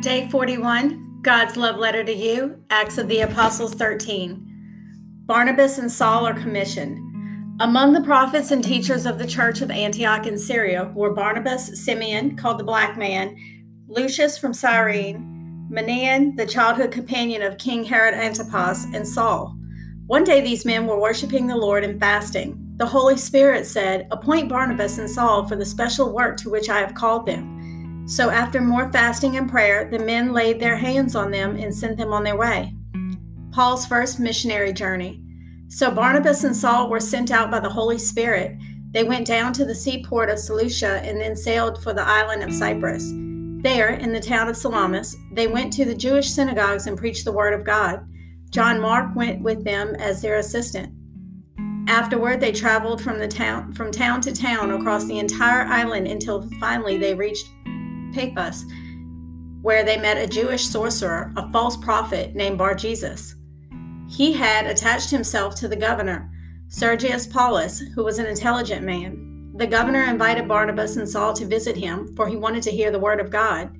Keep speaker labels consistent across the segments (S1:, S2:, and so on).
S1: Day 41, God's love letter to you, Acts of the Apostles 13. Barnabas and Saul are commissioned. Among the prophets and teachers of the church of Antioch in Syria were Barnabas, Simeon, called the Black Man, Lucius from Cyrene, Manaen, the childhood companion of King Herod Antipas, and Saul. One day these men were worshiping the Lord and fasting. The Holy Spirit said, Appoint Barnabas and Saul for the special work to which I have called them. So after more fasting and prayer, the men laid their hands on them and sent them on their way. Paul's first missionary journey. So Barnabas and Saul were sent out by the Holy Spirit. They went down to the seaport of Seleucia and then sailed for the island of Cyprus. There, in the town of Salamis, they went to the Jewish synagogues and preached the word of God. John Mark went with them as their assistant. Afterward, they traveled from the town from town to town across the entire island until finally they reached Paphos, where they met a Jewish sorcerer, a false prophet named Bar Jesus. He had attached himself to the governor, Sergius Paulus, who was an intelligent man. The governor invited Barnabas and Saul to visit him, for he wanted to hear the word of God.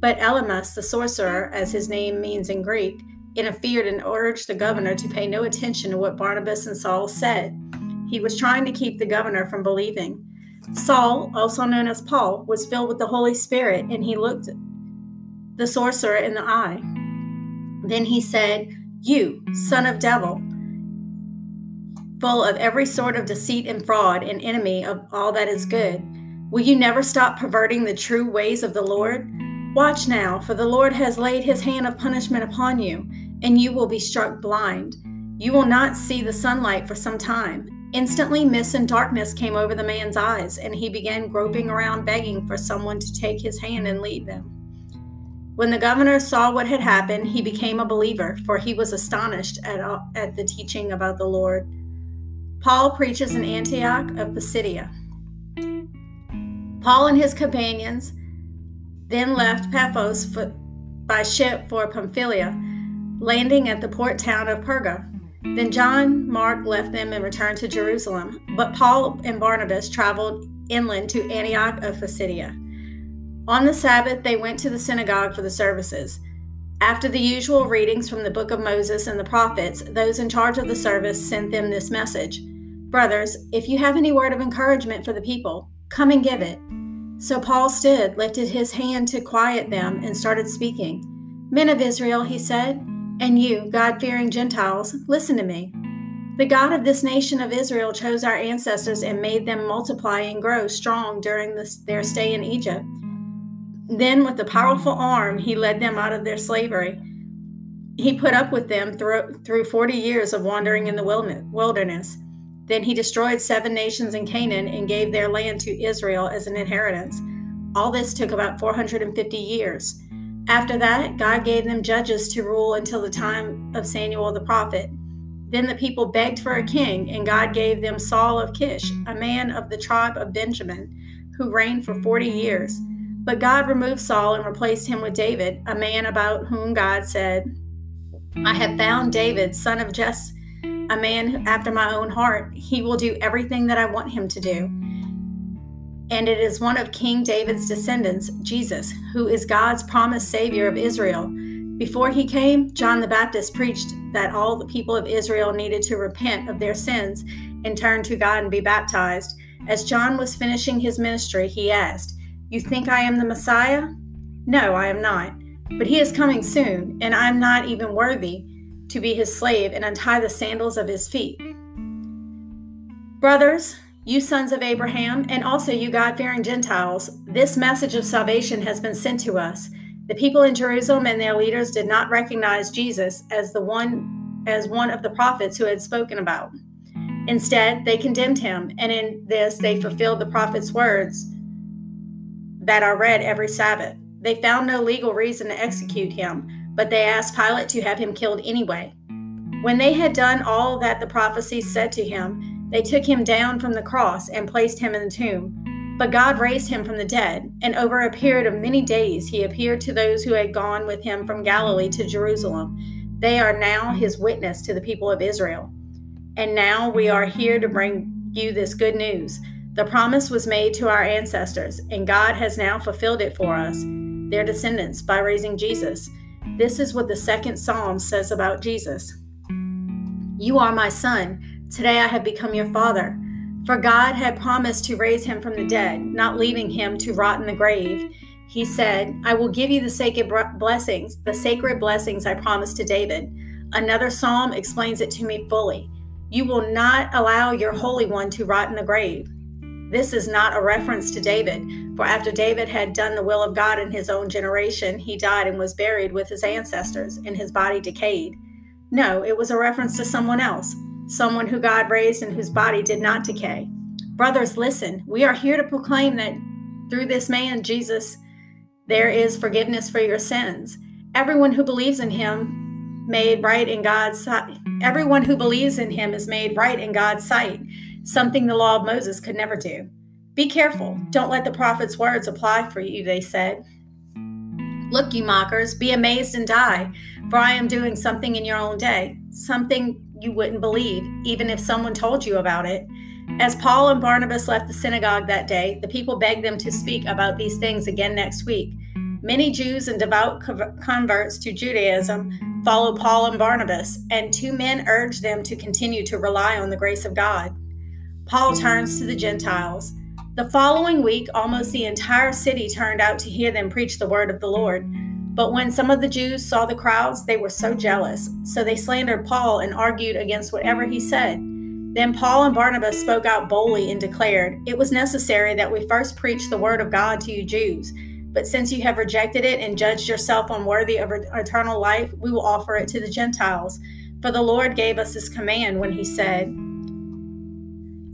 S1: But Elymas, the sorcerer, as his name means in Greek, interfered and urged the governor to pay no attention to what Barnabas and Saul said. He was trying to keep the governor from believing. Saul, also known as Paul, was filled with the Holy Spirit, and he looked the sorcerer in the eye. Then he said, You, son of devil, full of every sort of deceit and fraud, and enemy of all that is good, will you never stop perverting the true ways of the Lord? Watch now, for the Lord has laid his hand of punishment upon you, and you will be struck blind. You will not see the sunlight for some time. Instantly, mist and darkness came over the man's eyes, and he began groping around begging for someone to take his hand and lead them. When the governor saw what had happened, he became a believer, for he was astonished at, at the teaching about the Lord. Paul preaches in Antioch of Pisidia. Paul and his companions then left Paphos for, by ship for Pamphylia, landing at the port town of Perga. Then John Mark left them and returned to Jerusalem, but Paul and Barnabas traveled inland to Antioch of Pisidia. On the Sabbath, they went to the synagogue for the services. After the usual readings from the book of Moses and the prophets, those in charge of the service sent them this message Brothers, if you have any word of encouragement for the people, come and give it. So Paul stood, lifted his hand to quiet them, and started speaking. Men of Israel, he said, and you, God fearing Gentiles, listen to me. The God of this nation of Israel chose our ancestors and made them multiply and grow strong during this, their stay in Egypt. Then, with a powerful arm, he led them out of their slavery. He put up with them through, through 40 years of wandering in the wilderness. Then he destroyed seven nations in Canaan and gave their land to Israel as an inheritance. All this took about 450 years. After that, God gave them judges to rule until the time of Samuel the prophet. Then the people begged for a king, and God gave them Saul of Kish, a man of the tribe of Benjamin, who reigned for 40 years. But God removed Saul and replaced him with David, a man about whom God said, I have found David, son of Jesse, a man after my own heart. He will do everything that I want him to do and it is one of King David's descendants, Jesus, who is God's promised Savior of Israel. Before he came, John the Baptist preached that all the people of Israel needed to repent of their sins and turn to God and be baptized. As John was finishing his ministry, he asked, You think I am the Messiah? No, I am not. But he is coming soon, and I am not even worthy to be his slave and untie the sandals of his feet. Brothers, you sons of Abraham, and also you God fearing Gentiles, this message of salvation has been sent to us. The people in Jerusalem and their leaders did not recognize Jesus as the one as one of the prophets who had spoken about. Instead, they condemned him, and in this they fulfilled the prophet's words that are read every Sabbath. They found no legal reason to execute him, but they asked Pilate to have him killed anyway. When they had done all that the prophecies said to him, they took him down from the cross and placed him in the tomb. But God raised him from the dead, and over a period of many days he appeared to those who had gone with him from Galilee to Jerusalem. They are now his witness to the people of Israel. And now we are here to bring you this good news. The promise was made to our ancestors, and God has now fulfilled it for us. their descendants, by raising Jesus. This is what the second psalm says about Jesus You are my son. Today I have become your father. For God had promised to raise him from the dead, not leaving him to rot in the grave. He said, I will give you the sacred blessings, the sacred blessings I promised to David. Another psalm explains it to me fully. You will not allow your Holy One to rot in the grave. This is not a reference to David, for after David had done the will of God in his own generation, he died and was buried with his ancestors, and his body decayed. No, it was a reference to someone else, someone who God raised and whose body did not decay. Brothers, listen, we are here to proclaim that through this man, Jesus, there is forgiveness for your sins. Everyone who believes in him made right in God's sight. Everyone who believes in him is made right in God's sight, something the law of Moses could never do. Be careful. Don't let the prophet's words apply for you, they said. Look, you mockers, be amazed and die, for I am doing something in your own day, something you wouldn't believe, even if someone told you about it. As Paul and Barnabas left the synagogue that day, the people begged them to speak about these things again next week. Many Jews and devout converts to Judaism followed Paul and Barnabas, and two men urged them to continue to rely on the grace of God. Paul turns to the Gentiles. The following week, almost the entire city turned out to hear them preach the word of the Lord. But when some of the Jews saw the crowds, they were so jealous. So they slandered Paul and argued against whatever he said. Then Paul and Barnabas spoke out boldly and declared, It was necessary that we first preach the word of God to you Jews but since you have rejected it and judged yourself unworthy of eternal life, we will offer it to the Gentiles. For the Lord gave us this command when he said,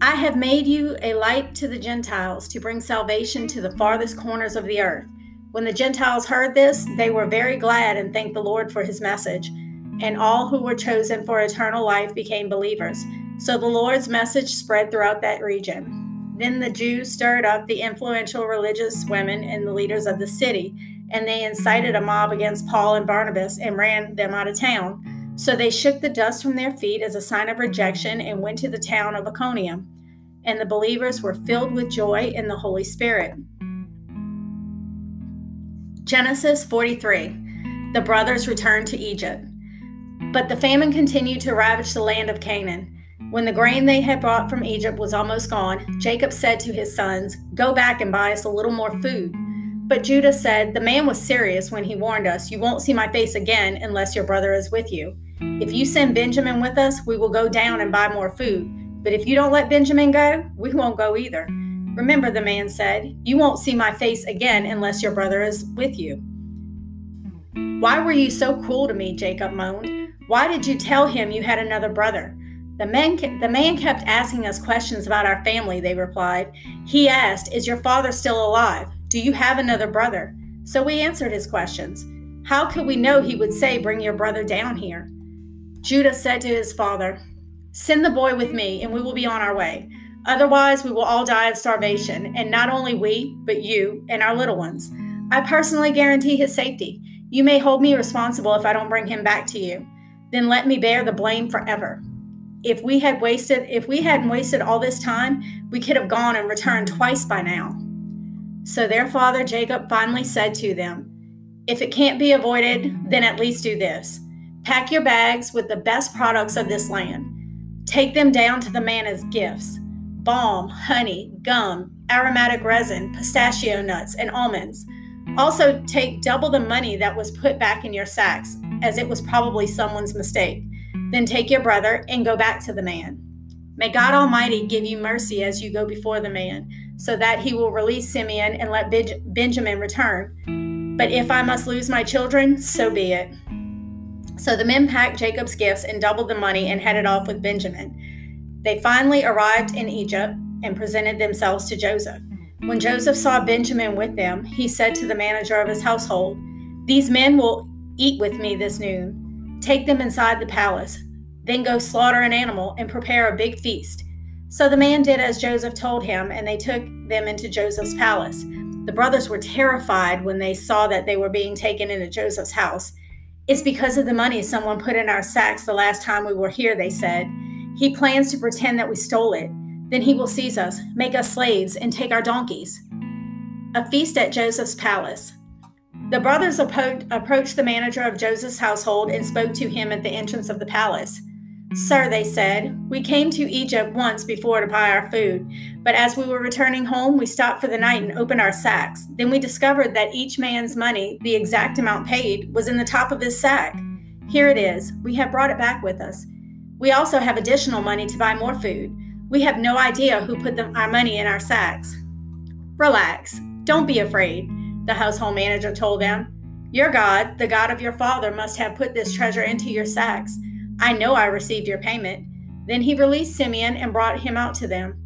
S1: I have made you a light to the Gentiles to bring salvation to the farthest corners of the earth. When the Gentiles heard this, they were very glad and thanked the Lord for his message. And all who were chosen for eternal life became believers. So the Lord's message spread throughout that region. Then the Jews stirred up the influential religious women and the leaders of the city, and they incited a mob against Paul and Barnabas and ran them out of town. So they shook the dust from their feet as a sign of rejection and went to the town of Iconium. And the believers were filled with joy in the Holy Spirit. Genesis 43 The brothers returned to Egypt. But the famine continued to ravage the land of Canaan. When the grain they had brought from Egypt was almost gone, Jacob said to his sons, Go back and buy us a little more food. But Judah said, The man was serious when he warned us, You won't see my face again unless your brother is with you. If you send Benjamin with us, we will go down and buy more food. But if you don't let Benjamin go, we won't go either. Remember, the man said, You won't see my face again unless your brother is with you. Why were you so cruel to me? Jacob moaned. Why did you tell him you had another brother? The man, the man kept asking us questions about our family, they replied. He asked, Is your father still alive? Do you have another brother? So we answered his questions. How could we know he would say, Bring your brother down here? Judah said to his father, Send the boy with me, and we will be on our way. Otherwise, we will all die of starvation, and not only we, but you and our little ones. I personally guarantee his safety. You may hold me responsible if I don't bring him back to you. Then let me bear the blame forever if we had wasted if we hadn't wasted all this time we could have gone and returned twice by now so their father jacob finally said to them if it can't be avoided then at least do this pack your bags with the best products of this land take them down to the man as gifts balm honey gum aromatic resin pistachio nuts and almonds also take double the money that was put back in your sacks as it was probably someone's mistake then take your brother and go back to the man. May God Almighty give you mercy as you go before the man, so that he will release Simeon and let Benjamin return. But if I must lose my children, so be it. So the men packed Jacob's gifts and doubled the money and headed off with Benjamin. They finally arrived in Egypt and presented themselves to Joseph. When Joseph saw Benjamin with them, he said to the manager of his household, These men will eat with me this noon. Take them inside the palace. Then go slaughter an animal and prepare a big feast. So the man did as Joseph told him, and they took them into Joseph's palace. The brothers were terrified when they saw that they were being taken into Joseph's house. It's because of the money someone put in our sacks the last time we were here, they said. He plans to pretend that we stole it. Then he will seize us, make us slaves, and take our donkeys. A feast at Joseph's palace. The brothers approached the manager of Joseph's household and spoke to him at the entrance of the palace. Sir, they said, we came to Egypt once before to buy our food, but as we were returning home, we stopped for the night and opened our sacks. Then we discovered that each man's money, the exact amount paid, was in the top of his sack. Here it is. We have brought it back with us. We also have additional money to buy more food. We have no idea who put the, our money in our sacks. Relax. Don't be afraid, the household manager told them. Your God, the God of your father, must have put this treasure into your sacks. I know I received your payment. Then he released Simeon and brought him out to them.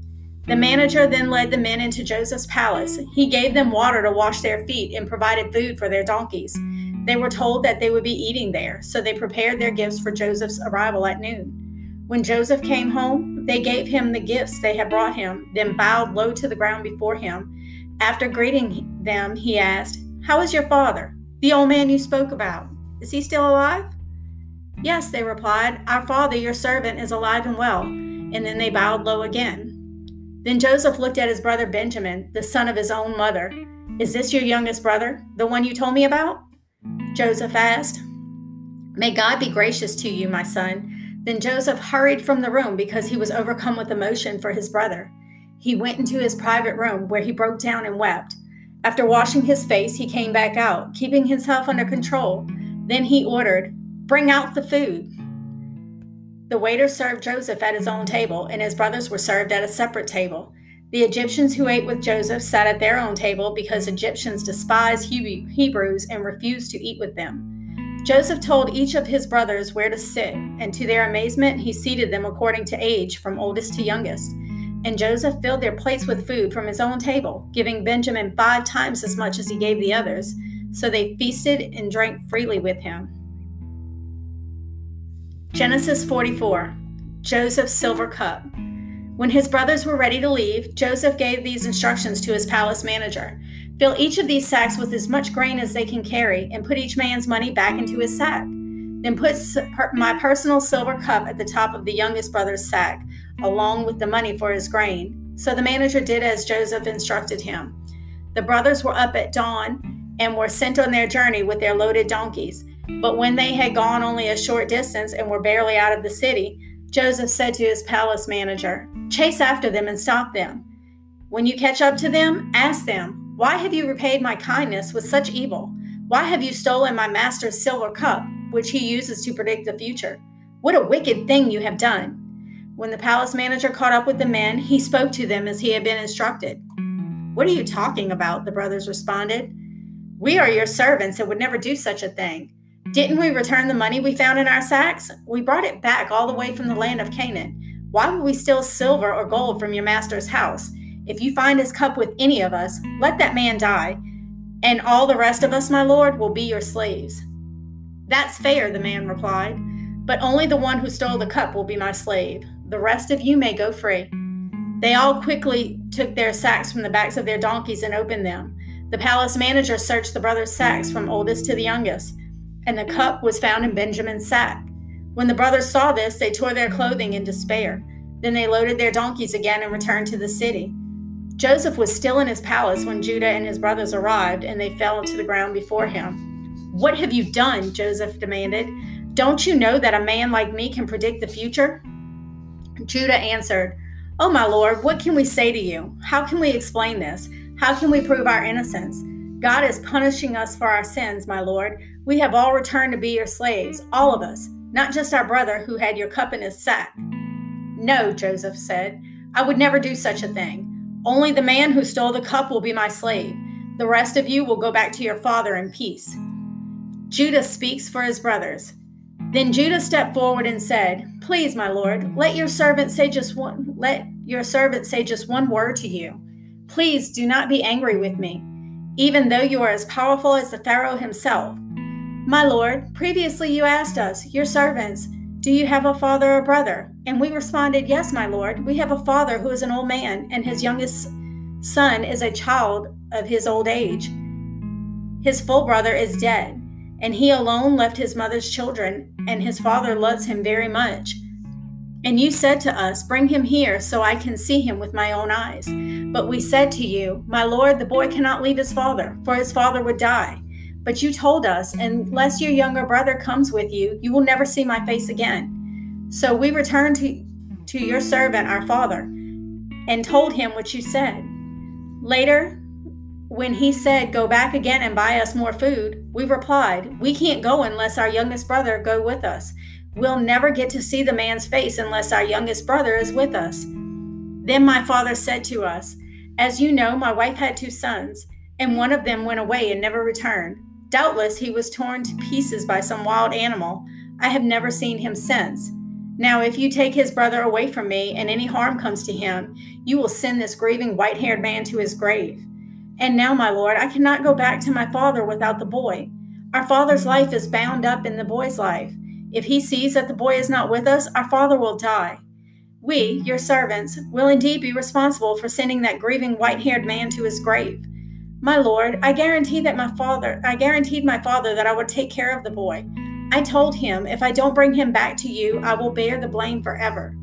S1: The manager then led the men into Joseph's palace. He gave them water to wash their feet and provided food for their donkeys. They were told that they would be eating there, so they prepared their gifts for Joseph's arrival at noon. When Joseph came home, they gave him the gifts they had brought him, then bowed low to the ground before him. After greeting them, he asked, How is your father, the old man you spoke about? Is he still alive? Yes, they replied, Our father, your servant, is alive and well. And then they bowed low again. Then Joseph looked at his brother Benjamin, the son of his own mother. Is this your youngest brother, the one you told me about? Joseph asked. May God be gracious to you, my son. Then Joseph hurried from the room because he was overcome with emotion for his brother. He went into his private room where he broke down and wept. After washing his face, he came back out, keeping himself under control. Then he ordered, Bring out the food. The waiter served Joseph at his own table, and his brothers were served at a separate table. The Egyptians who ate with Joseph sat at their own table because Egyptians despised Hebrews and refused to eat with them. Joseph told each of his brothers where to sit, and to their amazement, he seated them according to age, from oldest to youngest. And Joseph filled their plates with food from his own table, giving Benjamin five times as much as he gave the others. So they feasted and drank freely with him. Genesis 44 Joseph's Silver Cup. When his brothers were ready to leave, Joseph gave these instructions to his palace manager Fill each of these sacks with as much grain as they can carry, and put each man's money back into his sack. Then put my personal silver cup at the top of the youngest brother's sack, along with the money for his grain. So the manager did as Joseph instructed him. The brothers were up at dawn and were sent on their journey with their loaded donkeys. But when they had gone only a short distance and were barely out of the city, Joseph said to his palace manager, Chase after them and stop them. When you catch up to them, ask them, Why have you repaid my kindness with such evil? Why have you stolen my master's silver cup, which he uses to predict the future? What a wicked thing you have done. When the palace manager caught up with the men, he spoke to them as he had been instructed. What are you talking about? The brothers responded. We are your servants and would never do such a thing. Didn't we return the money we found in our sacks? We brought it back all the way from the land of Canaan. Why would we steal silver or gold from your master's house? If you find his cup with any of us, let that man die, and all the rest of us, my lord, will be your slaves. That's fair, the man replied, but only the one who stole the cup will be my slave. The rest of you may go free. They all quickly took their sacks from the backs of their donkeys and opened them. The palace manager searched the brothers' sacks from oldest to the youngest and the cup was found in Benjamin's sack. When the brothers saw this, they tore their clothing in despair. Then they loaded their donkeys again and returned to the city. Joseph was still in his palace when Judah and his brothers arrived, and they fell to the ground before him. What have you done? Joseph demanded. Don't you know that a man like me can predict the future? Judah answered, Oh, my lord, what can we say to you? How can we explain this? How can we prove our innocence? God is punishing us for our sins, my lord. We have all returned to be your slaves, all of us, not just our brother who had your cup in his sack. No, Joseph said, I would never do such a thing. Only the man who stole the cup will be my slave. The rest of you will go back to your father in peace. Judah speaks for his brothers. Then Judah stepped forward and said, Please, my lord, let your servant say just one let your servant say just one word to you. Please do not be angry with me, even though you are as powerful as the Pharaoh himself. My lord, previously you asked us, your servants, do you have a father or brother? And we responded, Yes, my lord. We have a father who is an old man, and his youngest son is a child of his old age. His full brother is dead, and he alone left his mother's children, and his father loves him very much. And you said to us, Bring him here so I can see him with my own eyes. But we said to you, My lord, the boy cannot leave his father, for his father would die. But you told us, unless your younger brother comes with you, you will never see my face again. So we returned to, to your servant, our father, and told him what you said. Later, when he said, Go back again and buy us more food, we replied, We can't go unless our youngest brother go with us. We'll never get to see the man's face unless our youngest brother is with us. Then my father said to us, As you know, my wife had two sons, and one of them went away and never returned. Doubtless he was torn to pieces by some wild animal. I have never seen him since. Now, if you take his brother away from me and any harm comes to him, you will send this grieving white haired man to his grave. And now, my lord, I cannot go back to my father without the boy. Our father's life is bound up in the boy's life. If he sees that the boy is not with us, our father will die. We, your servants, will indeed be responsible for sending that grieving white haired man to his grave. My lord, I guarantee that my father I guaranteed my father that I would take care of the boy. I told him, if I don't bring him back to you, I will bear the blame forever.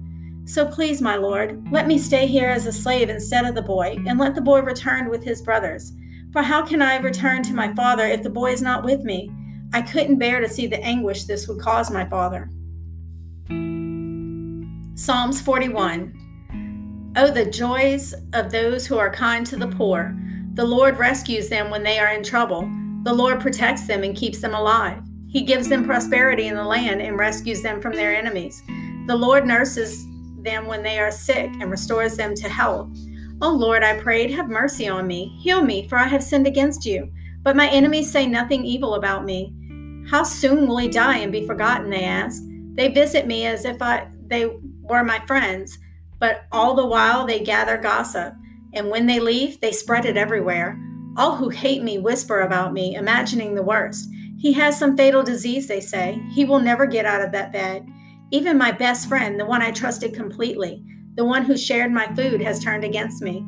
S1: So please, my lord, let me stay here as a slave instead of the boy, and let the boy return with his brothers. For how can I return to my father if the boy is not with me? I couldn't bear to see the anguish this would cause my father. Psalms 41 Oh, the joys of those who are kind to the poor! The Lord rescues them when they are in trouble. The Lord protects them and keeps them alive. He gives them prosperity in the land and rescues them from their enemies. The Lord nurses them when they are sick and restores them to health. O oh Lord, I prayed, have mercy on me. Heal me, for I have sinned against you. But my enemies say nothing evil about me. How soon will he die and be forgotten? They ask. They visit me as if I, they were my friends, but all the while they gather gossip. And when they leave, they spread it everywhere. All who hate me whisper about me, imagining the worst. He has some fatal disease, they say. He will never get out of that bed. Even my best friend, the one I trusted completely, the one who shared my food, has turned against me.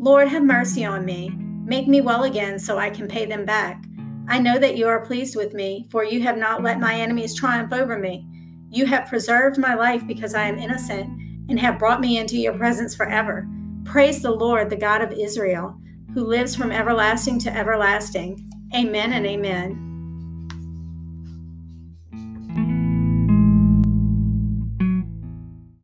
S1: Lord, have mercy on me. Make me well again so I can pay them back. I know that you are pleased with me, for you have not let my enemies triumph over me. You have preserved my life because I am innocent, and have brought me into your presence forever. Praise the Lord, the God of Israel, who lives from everlasting to everlasting. Amen and amen.